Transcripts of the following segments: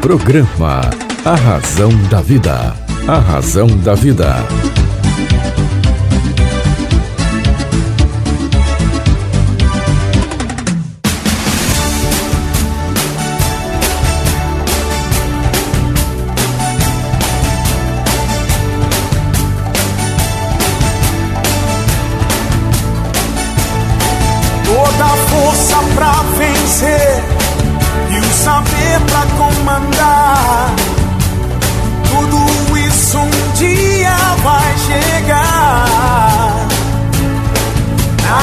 Programa A Razão da Vida. A Razão da Vida.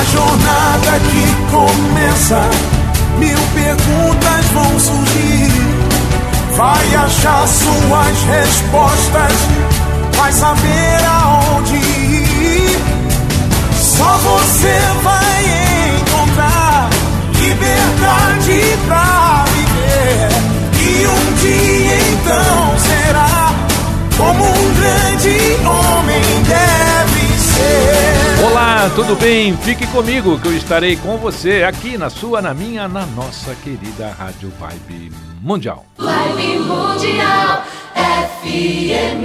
Na jornada que começa, mil perguntas vão surgir. Vai achar suas respostas, vai saber aonde ir. Só você vai encontrar liberdade pra viver. E um dia então será como um grande homem. Olá, tudo bem? Fique comigo que eu estarei com você aqui na sua, na minha, na nossa querida Rádio Vibe Mundial. Vibe Mundial FM.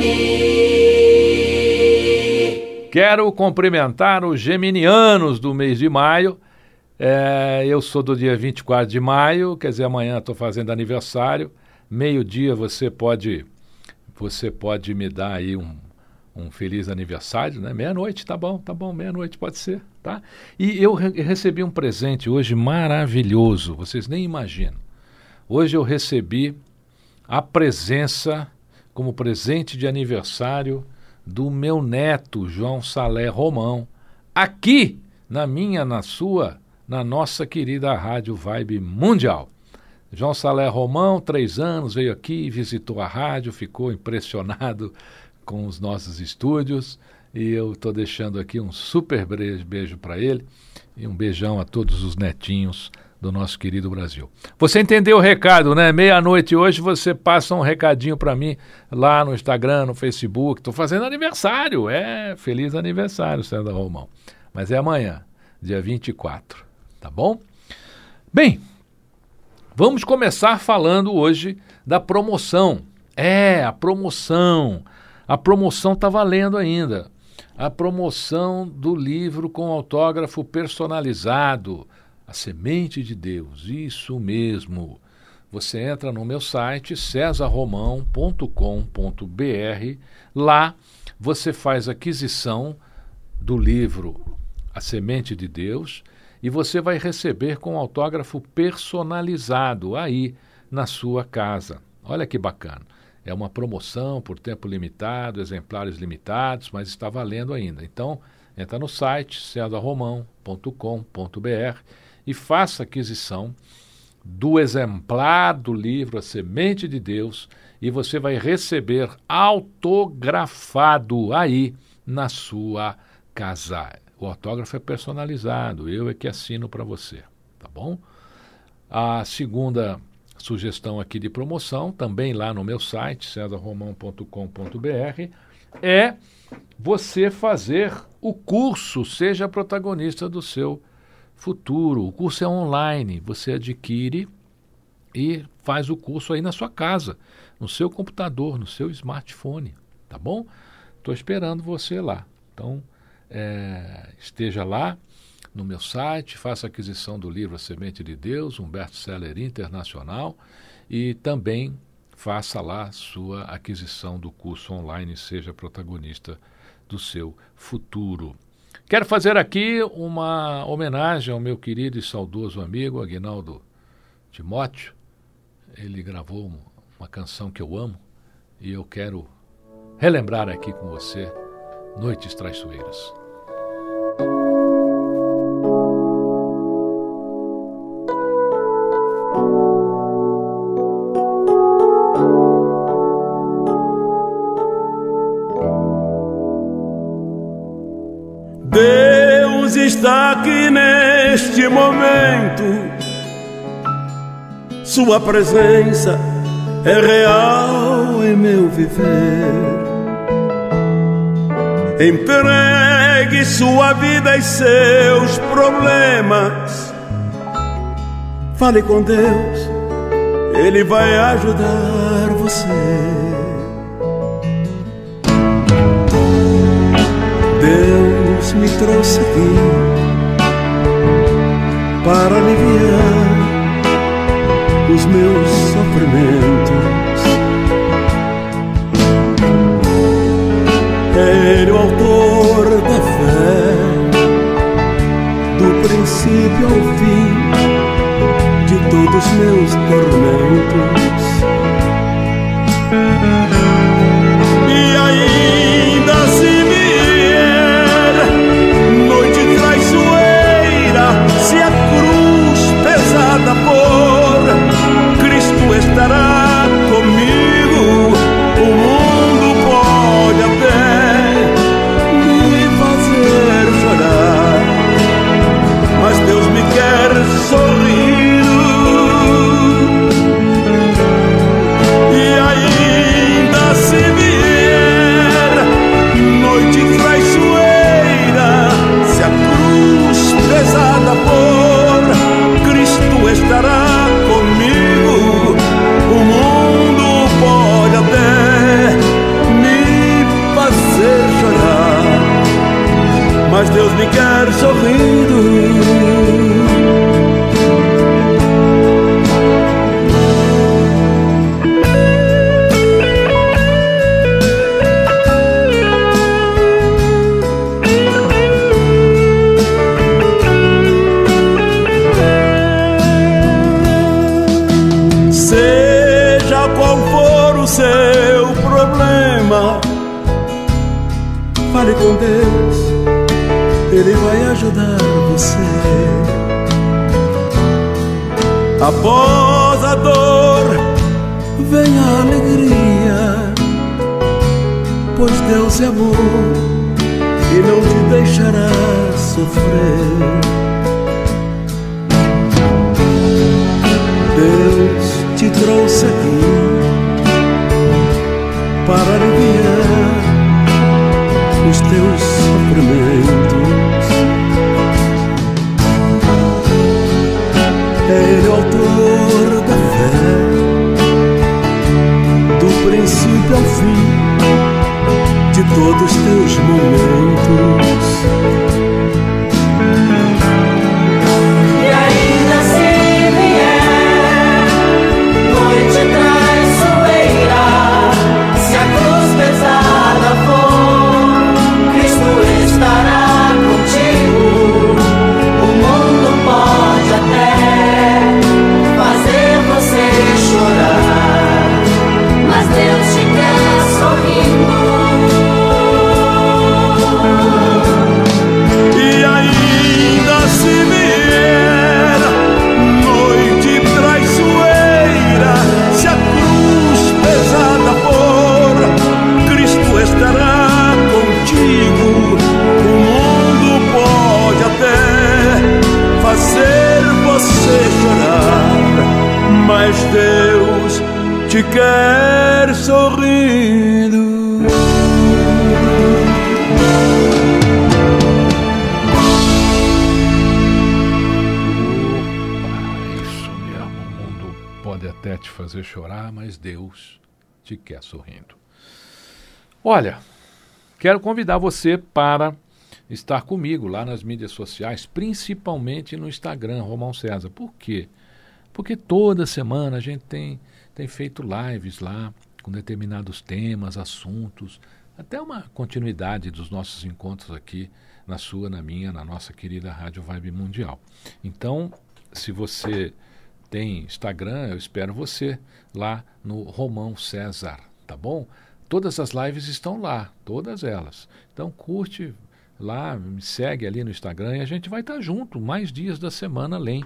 Quero cumprimentar os geminianos do mês de maio. É, eu sou do dia 24 de maio, quer dizer, amanhã estou fazendo aniversário. Meio-dia você pode você pode me dar aí um, um feliz aniversário, né? Meia-noite, tá bom, tá bom, meia-noite pode ser, tá? E eu re recebi um presente hoje maravilhoso, vocês nem imaginam. Hoje eu recebi a presença como presente de aniversário do meu neto João Salé Romão, aqui na minha, na sua, na nossa querida Rádio Vibe Mundial. João Salé Romão, três anos, veio aqui, visitou a rádio, ficou impressionado com os nossos estúdios e eu estou deixando aqui um super beijo, para ele e um beijão a todos os netinhos do nosso querido Brasil. Você entendeu o recado, né? Meia-noite hoje você passa um recadinho para mim lá no Instagram, no Facebook. Estou fazendo aniversário. É, feliz aniversário, César Romão. Mas é amanhã, dia 24, tá bom? Bem, vamos começar falando hoje da promoção. É, a promoção. A promoção está valendo ainda. A promoção do livro com autógrafo personalizado a semente de Deus, isso mesmo. Você entra no meu site cesarromão.com.br. Lá você faz aquisição do livro A Semente de Deus e você vai receber com autógrafo personalizado aí na sua casa. Olha que bacana. É uma promoção por tempo limitado, exemplares limitados, mas está valendo ainda. Então, entra no site cesarromão.com.br e faça aquisição do exemplar do livro A Semente de Deus e você vai receber autografado aí na sua casa. O autógrafo é personalizado, eu é que assino para você, tá bom? A segunda sugestão aqui de promoção, também lá no meu site, cesarromão.com.br, é você fazer o curso Seja Protagonista do seu futuro. O curso é online, você adquire e faz o curso aí na sua casa, no seu computador, no seu smartphone, tá bom? Estou esperando você lá. Então, é, esteja lá no meu site, faça aquisição do livro A Semente de Deus, um best-seller internacional, e também faça lá sua aquisição do curso online Seja Protagonista do Seu Futuro. Quero fazer aqui uma homenagem ao meu querido e saudoso amigo Aguinaldo Timóteo. Ele gravou uma canção que eu amo e eu quero relembrar aqui com você Noites Traiçoeiras. Deus está aqui neste momento. Sua presença é real em meu viver. Entregue sua vida e seus problemas. Fale com Deus, Ele vai ajudar você. Deus me trouxe aqui para aliviar os meus sofrimentos. É Ele o autor da fé, do princípio ao fim de todos meus tormentos. Após a dor, vem a alegria, pois Deus é amor e não te deixará sofrer. Deus te trouxe aqui para aliviar os teus sofrimentos. É ao fim de todos os teus momentos. Te quer sorrindo. Opa, isso mesmo. O mundo pode até te fazer chorar, mas Deus te quer sorrindo. Olha, quero convidar você para estar comigo lá nas mídias sociais, principalmente no Instagram, Romão César. Por quê? Porque toda semana a gente tem, tem feito lives lá com determinados temas, assuntos, até uma continuidade dos nossos encontros aqui na sua, na minha, na nossa querida Rádio Vibe Mundial. Então, se você tem Instagram, eu espero você lá no Romão César, tá bom? Todas as lives estão lá, todas elas. Então curte lá, me segue ali no Instagram e a gente vai estar junto mais dias da semana além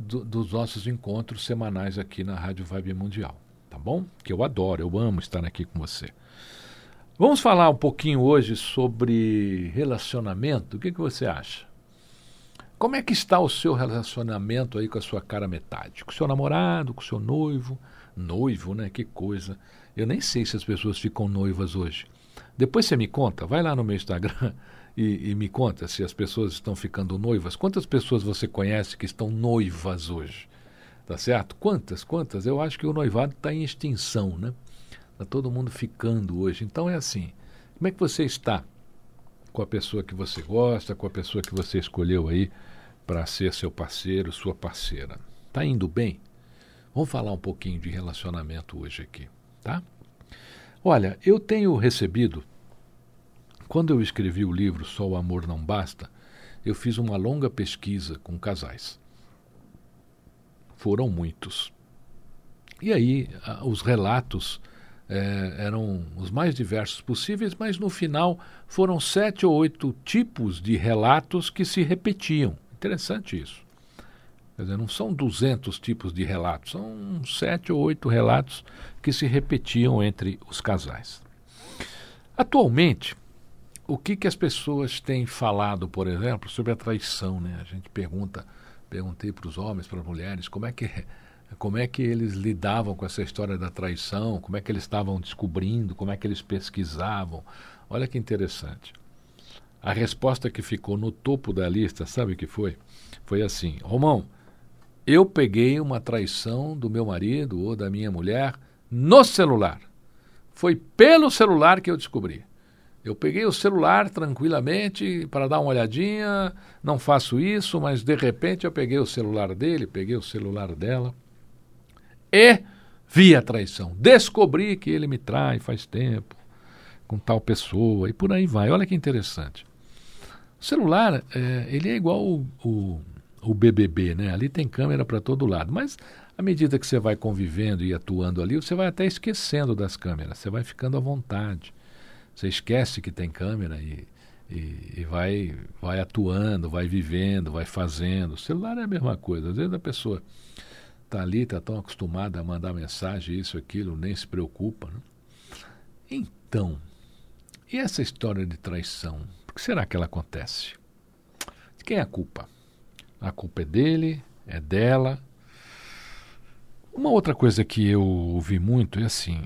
do- dos nossos encontros semanais aqui na Rádio Vibe Mundial, tá bom? Que eu adoro, eu amo estar aqui com você. Vamos falar um pouquinho hoje sobre relacionamento. O que, que você acha? Como é que está o seu relacionamento aí com a sua cara metade? Com o seu namorado, com o seu noivo? Noivo, né? Que coisa. Eu nem sei se as pessoas ficam noivas hoje. Depois você me conta, vai lá no meu Instagram e, e me conta se as pessoas estão ficando noivas. Quantas pessoas você conhece que estão noivas hoje? Tá certo? Quantas? Quantas? Eu acho que o noivado está em extinção, né? Está todo mundo ficando hoje. Então é assim: como é que você está com a pessoa que você gosta, com a pessoa que você escolheu aí para ser seu parceiro, sua parceira? Está indo bem? Vamos falar um pouquinho de relacionamento hoje aqui, tá? Olha, eu tenho recebido, quando eu escrevi o livro Só o Amor Não Basta, eu fiz uma longa pesquisa com casais. Foram muitos. E aí, os relatos é, eram os mais diversos possíveis, mas no final foram sete ou oito tipos de relatos que se repetiam. Interessante isso. Quer dizer, não são 200 tipos de relatos, são sete ou oito relatos que se repetiam entre os casais. Atualmente, o que, que as pessoas têm falado, por exemplo, sobre a traição? Né? A gente pergunta, perguntei para os homens, para as mulheres, como é que como é que eles lidavam com essa história da traição, como é que eles estavam descobrindo, como é que eles pesquisavam. Olha que interessante. A resposta que ficou no topo da lista, sabe o que foi? Foi assim: Romão, eu peguei uma traição do meu marido ou da minha mulher no celular. Foi pelo celular que eu descobri. Eu peguei o celular tranquilamente para dar uma olhadinha, não faço isso, mas de repente eu peguei o celular dele, peguei o celular dela e vi a traição. Descobri que ele me trai faz tempo com tal pessoa e por aí vai. Olha que interessante. O celular, é, ele é igual o, o, o BBB, né? Ali tem câmera para todo lado, mas à medida que você vai convivendo e atuando ali, você vai até esquecendo das câmeras, você vai ficando à vontade. Você esquece que tem câmera e, e, e, vai, vai atuando, vai vivendo, vai fazendo. O celular é a mesma coisa. Às vezes a pessoa está ali, está tão acostumada a mandar mensagem, isso, aquilo, nem se preocupa. Né? Então, e essa história de traição? Por que será que ela acontece? De quem é a culpa? A culpa é dele, é dela. Uma outra coisa que eu ouvi muito é assim: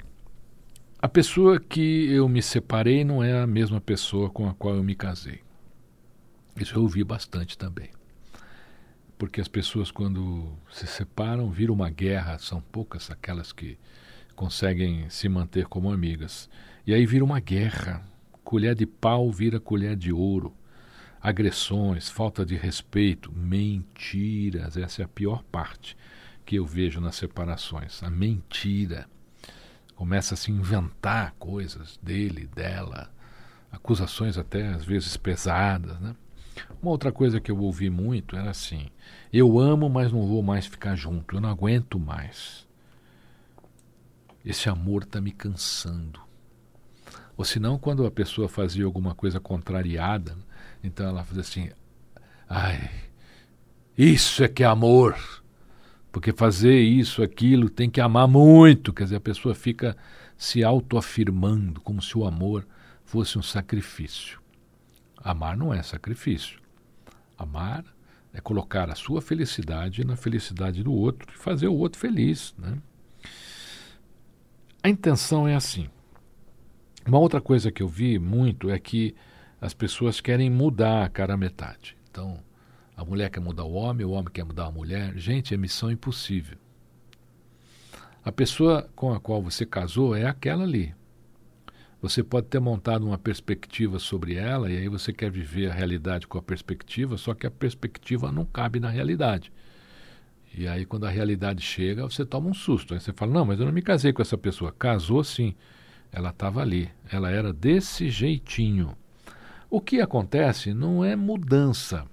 a pessoa que eu me separei não é a mesma pessoa com a qual eu me casei. Isso eu ouvi bastante também porque as pessoas, quando se separam, viram uma guerra, são poucas aquelas que conseguem se manter como amigas. E aí vira uma guerra. Colher de pau vira colher de ouro. Agressões, falta de respeito, mentiras. Essa é a pior parte que eu vejo nas separações. A mentira. Começa a se inventar coisas dele, dela, acusações até às vezes pesadas, né? Uma outra coisa que eu ouvi muito era assim: eu amo, mas não vou mais ficar junto, eu não aguento mais. Esse amor está me cansando. Ou senão, quando a pessoa fazia alguma coisa contrariada, então ela fazia assim: ai, isso é que é amor. Porque fazer isso, aquilo, tem que amar muito. Quer dizer, a pessoa fica se autoafirmando como se o amor fosse um sacrifício. Amar não é sacrifício. Amar é colocar a sua felicidade na felicidade do outro e fazer o outro feliz. Né? A intenção é assim. Uma outra coisa que eu vi muito é que as pessoas querem mudar a cara metade. Então, a mulher quer mudar o homem, o homem quer mudar a mulher. Gente, é missão impossível. A pessoa com a qual você casou é aquela ali. Você pode ter montado uma perspectiva sobre ela e aí você quer viver a realidade com a perspectiva, só que a perspectiva não cabe na realidade. E aí, quando a realidade chega, você toma um susto. Aí você fala: Não, mas eu não me casei com essa pessoa. Casou sim. Ela estava ali. Ela era desse jeitinho. O que acontece não é mudança.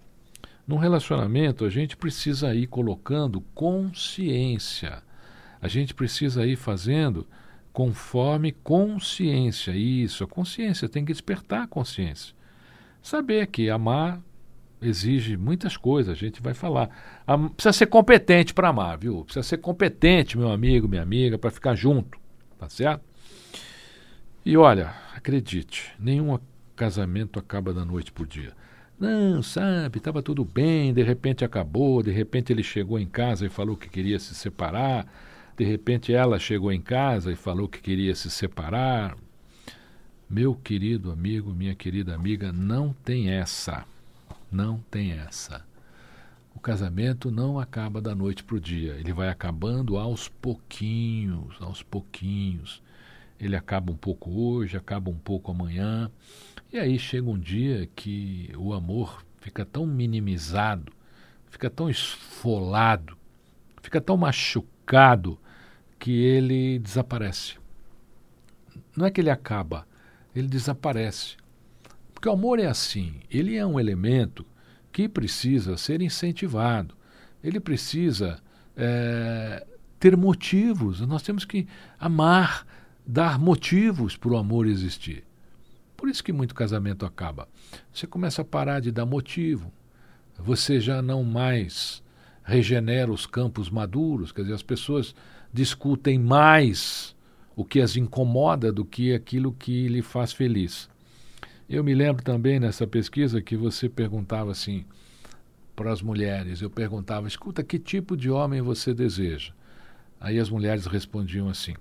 Num relacionamento, a gente precisa ir colocando consciência. A gente precisa ir fazendo conforme consciência. Isso, a consciência, tem que despertar a consciência. Saber que amar exige muitas coisas, a gente vai falar. Precisa ser competente para amar, viu? Precisa ser competente, meu amigo, minha amiga, para ficar junto, tá certo? E olha, acredite, nenhum casamento acaba da noite para o dia. Não, sabe, estava tudo bem, de repente acabou, de repente ele chegou em casa e falou que queria se separar de repente ela chegou em casa e falou que queria se separar. Meu querido amigo, minha querida amiga, não tem essa. Não tem essa. O casamento não acaba da noite para o dia. Ele vai acabando aos pouquinhos, aos pouquinhos. ele acaba um pouco hoje, acaba um pouco amanhã. E aí chega um dia que o amor fica tão minimizado, fica tão esfolado, fica tão machucado que ele desaparece. Não é que ele acaba, ele desaparece. Porque o amor é assim, ele é um elemento que precisa ser incentivado, ele precisa é, ter motivos, nós temos que amar, dar motivos para o amor existir. Por isso que muito casamento acaba. Você começa a parar de dar motivo, você já não mais regenera os campos maduros, quer dizer, as pessoas discutem mais o que as incomoda do que aquilo que lhe faz feliz. Eu me lembro também nessa pesquisa que você perguntava assim para as mulheres, eu perguntava, escuta, que tipo de homem você deseja? Aí as mulheres respondiam assim: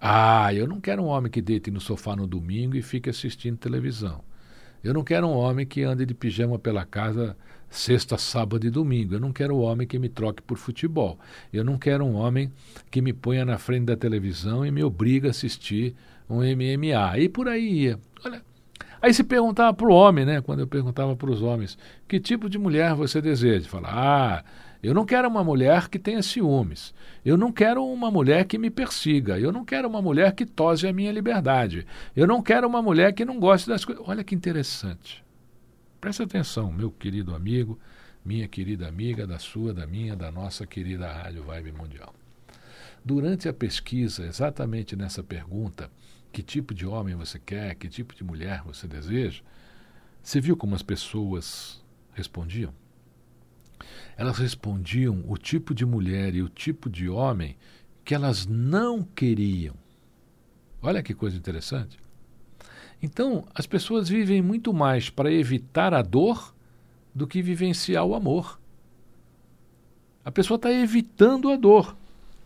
Ah, eu não quero um homem que deite no sofá no domingo e fique assistindo televisão. Eu não quero um homem que ande de pijama pela casa sexta, sábado e domingo. Eu não quero um homem que me troque por futebol. Eu não quero um homem que me ponha na frente da televisão e me obriga a assistir um MMA. E por aí ia. Olha, aí se perguntava para o homem, né? Quando eu perguntava para os homens, que tipo de mulher você deseja? Fala, ah, eu não quero uma mulher que tenha ciúmes. Eu não quero uma mulher que me persiga. Eu não quero uma mulher que tose a minha liberdade. Eu não quero uma mulher que não goste das coisas. Olha que interessante. Preste atenção, meu querido amigo, minha querida amiga, da sua, da minha, da nossa querida Rádio Vibe Mundial. Durante a pesquisa, exatamente nessa pergunta, que tipo de homem você quer, que tipo de mulher você deseja, você viu como as pessoas respondiam? Elas respondiam o tipo de mulher e o tipo de homem que elas não queriam. Olha que coisa interessante. Então, as pessoas vivem muito mais para evitar a dor do que vivenciar o amor. A pessoa está evitando a dor.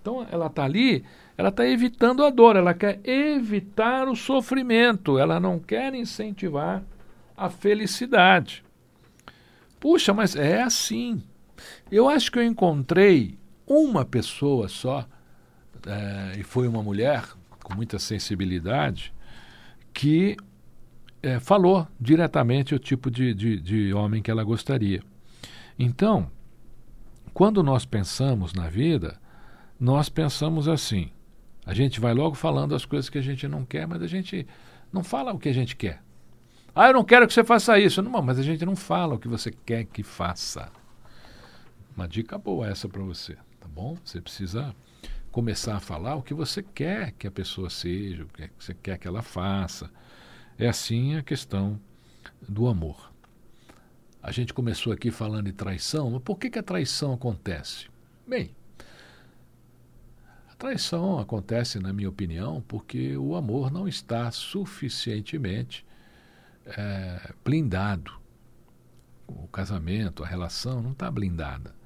Então, ela está ali, ela está evitando a dor, ela quer evitar o sofrimento, ela não quer incentivar a felicidade. Puxa, mas é assim. Eu acho que eu encontrei uma pessoa só, é, e foi uma mulher com muita sensibilidade, que é, falou diretamente o tipo de, de, de homem que ela gostaria. Então, quando nós pensamos na vida, nós pensamos assim. A gente vai logo falando as coisas que a gente não quer, mas a gente não fala o que a gente quer. Ah, eu não quero que você faça isso. Não, mas a gente não fala o que você quer que faça. Uma dica boa essa para você, tá bom? Você precisa começar a falar o que você quer que a pessoa seja, o que você quer que ela faça. É assim a questão do amor. A gente começou aqui falando de traição, mas por que, que a traição acontece? Bem, a traição acontece, na minha opinião, porque o amor não está suficientemente é, blindado. O casamento, a relação não está blindada.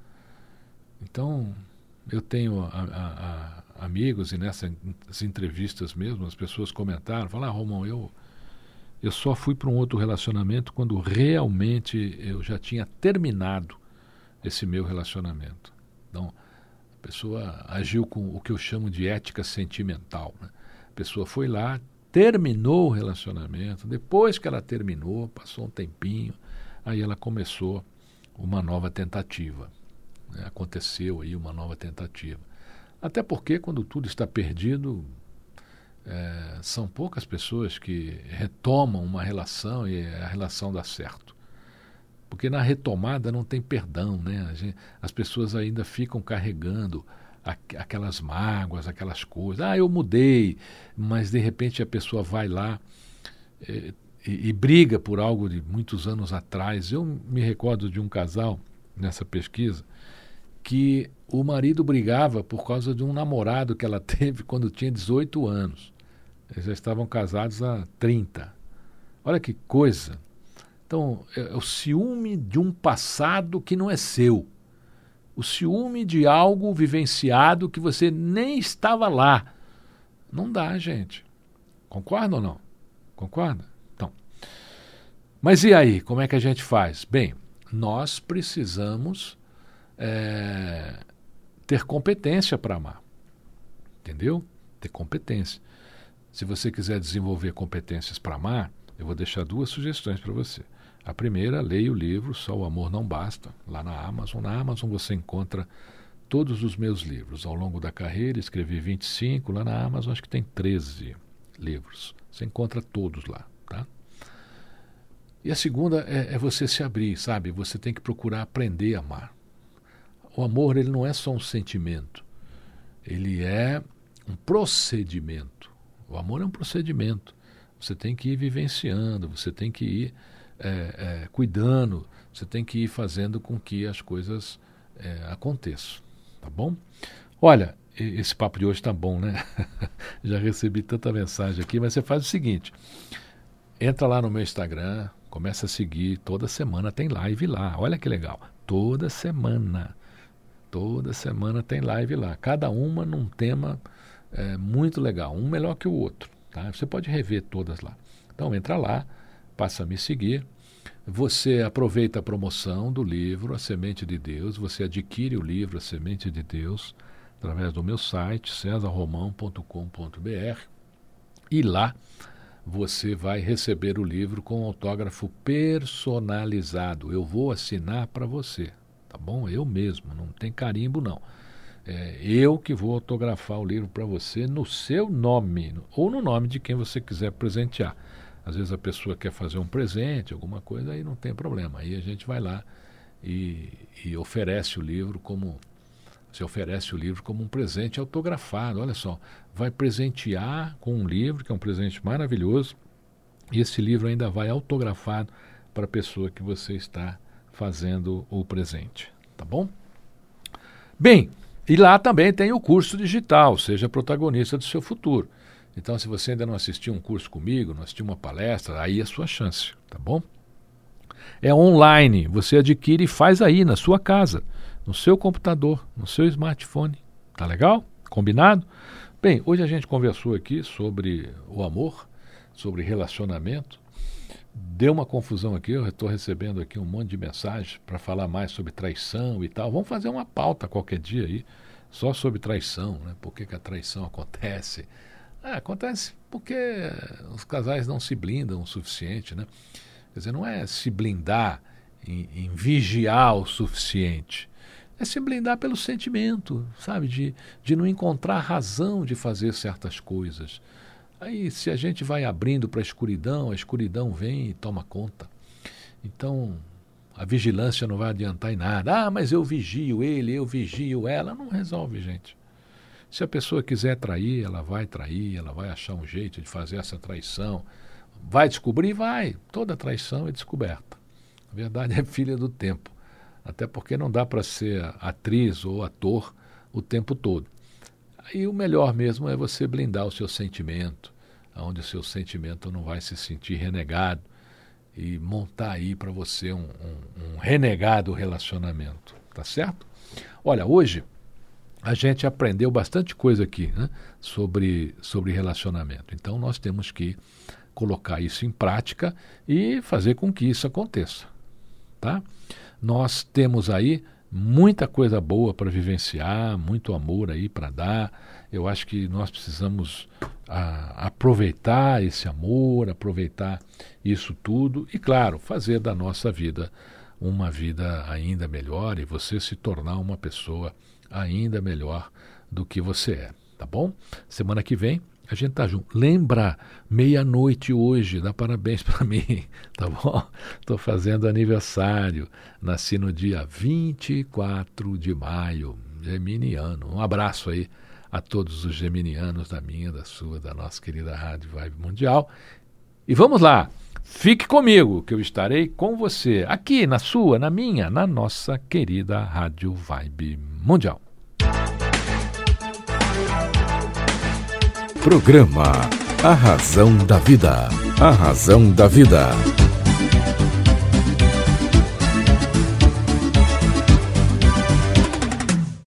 Então, eu tenho a, a, a, amigos e nessas entrevistas mesmo, as pessoas comentaram, falaram, ah, Romão, eu, eu só fui para um outro relacionamento quando realmente eu já tinha terminado esse meu relacionamento. Então, a pessoa agiu com o que eu chamo de ética sentimental. Né? A pessoa foi lá, terminou o relacionamento, depois que ela terminou, passou um tempinho, aí ela começou uma nova tentativa. Né? Aconteceu aí uma nova tentativa. Até porque, quando tudo está perdido, é, são poucas pessoas que retomam uma relação e a relação dá certo. Porque na retomada não tem perdão, né? Gente, as pessoas ainda ficam carregando aquelas mágoas, aquelas coisas. Ah, eu mudei, mas de repente a pessoa vai lá é, e, e briga por algo de muitos anos atrás. Eu me recordo de um casal nessa pesquisa que o marido brigava por causa de um namorado que ela teve quando tinha 18 anos. Eles já estavam casados há 30. Olha que coisa. Então, é, é o ciúme de um passado que não é seu. O ciúme de algo vivenciado que você nem estava lá. Não dá, gente. Concorda ou não? Concorda? Então. Mas e aí? Como é que a gente faz? Bem, nós precisamos é, ter competência para amar. Entendeu? Ter competência. Se você quiser desenvolver competências para amar, eu vou deixar duas sugestões para você. A primeira, leia o livro Só o Amor Não Basta, lá na Amazon. Na Amazon você encontra todos os meus livros. Ao longo da carreira, escrevi 25, lá na Amazon acho que tem 13 livros. Você encontra todos lá, tá? E a segunda é, é você se abrir, sabe? Você tem que procurar aprender a amar. O amor, ele não é só um sentimento. Ele é um procedimento. O amor é um procedimento. Você tem que ir vivenciando, você tem que ir é, é, cuidando, você tem que ir fazendo com que as coisas é, aconteçam. Tá bom? Olha, esse papo de hoje tá bom, né? Já recebi tanta mensagem aqui, mas você faz o seguinte: entra lá no meu Instagram, começa a seguir, toda semana tem live lá. Olha que legal. Toda semana. Toda semana tem live lá. Cada uma num tema é, muito legal, um melhor que o outro. Tá? Você pode rever todas lá. Então entra lá, passa a me seguir. Você aproveita a promoção do livro A Semente de Deus, você adquire o livro A Semente de Deus através do meu site cesarromão.com.br e lá você vai receber o livro com autógrafo personalizado. Eu vou assinar para você, tá bom? Eu mesmo, não tem carimbo não. É eu que vou autografar o livro para você no seu nome ou no nome de quem você quiser presentear. Às vezes a pessoa quer fazer um presente, alguma coisa, aí não tem problema. Aí a gente vai lá e, e oferece o livro como se oferece o livro como um presente autografado. Olha só, vai presentear com um livro, que é um presente maravilhoso, e esse livro ainda vai autografado para a pessoa que você está fazendo o presente. Tá bom? Bem, e lá também tem o curso digital, seja protagonista do seu futuro. Então, se você ainda não assistiu um curso comigo, não assistiu uma palestra, aí é a sua chance, tá bom? É online, você adquire e faz aí na sua casa, no seu computador, no seu smartphone. Tá legal? Combinado? Bem, hoje a gente conversou aqui sobre o amor, sobre relacionamento. Deu uma confusão aqui, eu estou recebendo aqui um monte de mensagens para falar mais sobre traição e tal. Vamos fazer uma pauta qualquer dia aí, só sobre traição, né? Por que, que a traição acontece? É, acontece porque os casais não se blindam o suficiente, né? Quer dizer, não é se blindar em, em vigiar o suficiente. É se blindar pelo sentimento, sabe? De, de não encontrar razão de fazer certas coisas. Aí, se a gente vai abrindo para a escuridão, a escuridão vem e toma conta. Então, a vigilância não vai adiantar em nada. Ah, mas eu vigio ele, eu vigio ela. Não resolve, gente. Se a pessoa quiser trair, ela vai trair, ela vai achar um jeito de fazer essa traição. Vai descobrir? Vai. Toda traição é descoberta. A verdade é filha do tempo. Até porque não dá para ser atriz ou ator o tempo todo. Aí o melhor mesmo é você blindar o seu sentimento, onde o seu sentimento não vai se sentir renegado e montar aí para você um, um, um renegado relacionamento. Tá certo? Olha, hoje a gente aprendeu bastante coisa aqui né, sobre, sobre relacionamento. Então nós temos que colocar isso em prática e fazer com que isso aconteça. Tá? Nós temos aí muita coisa boa para vivenciar, muito amor aí para dar. Eu acho que nós precisamos a, aproveitar esse amor, aproveitar isso tudo e, claro, fazer da nossa vida uma vida ainda melhor e você se tornar uma pessoa ainda melhor do que você é, tá bom? Semana que vem a gente tá junto. Lembra, meia-noite hoje, dá parabéns para mim, tá bom? Estou fazendo aniversário, nasci no dia 24 de maio, geminiano. Um abraço aí a todos os geminianos da minha, da sua, da nossa querida Rádio Vibe Mundial. E vamos lá, fique comigo, que eu estarei com você, aqui na sua, na minha, na nossa querida Rádio Vibe Mundial. Programa A Razão da Vida. A Razão da Vida.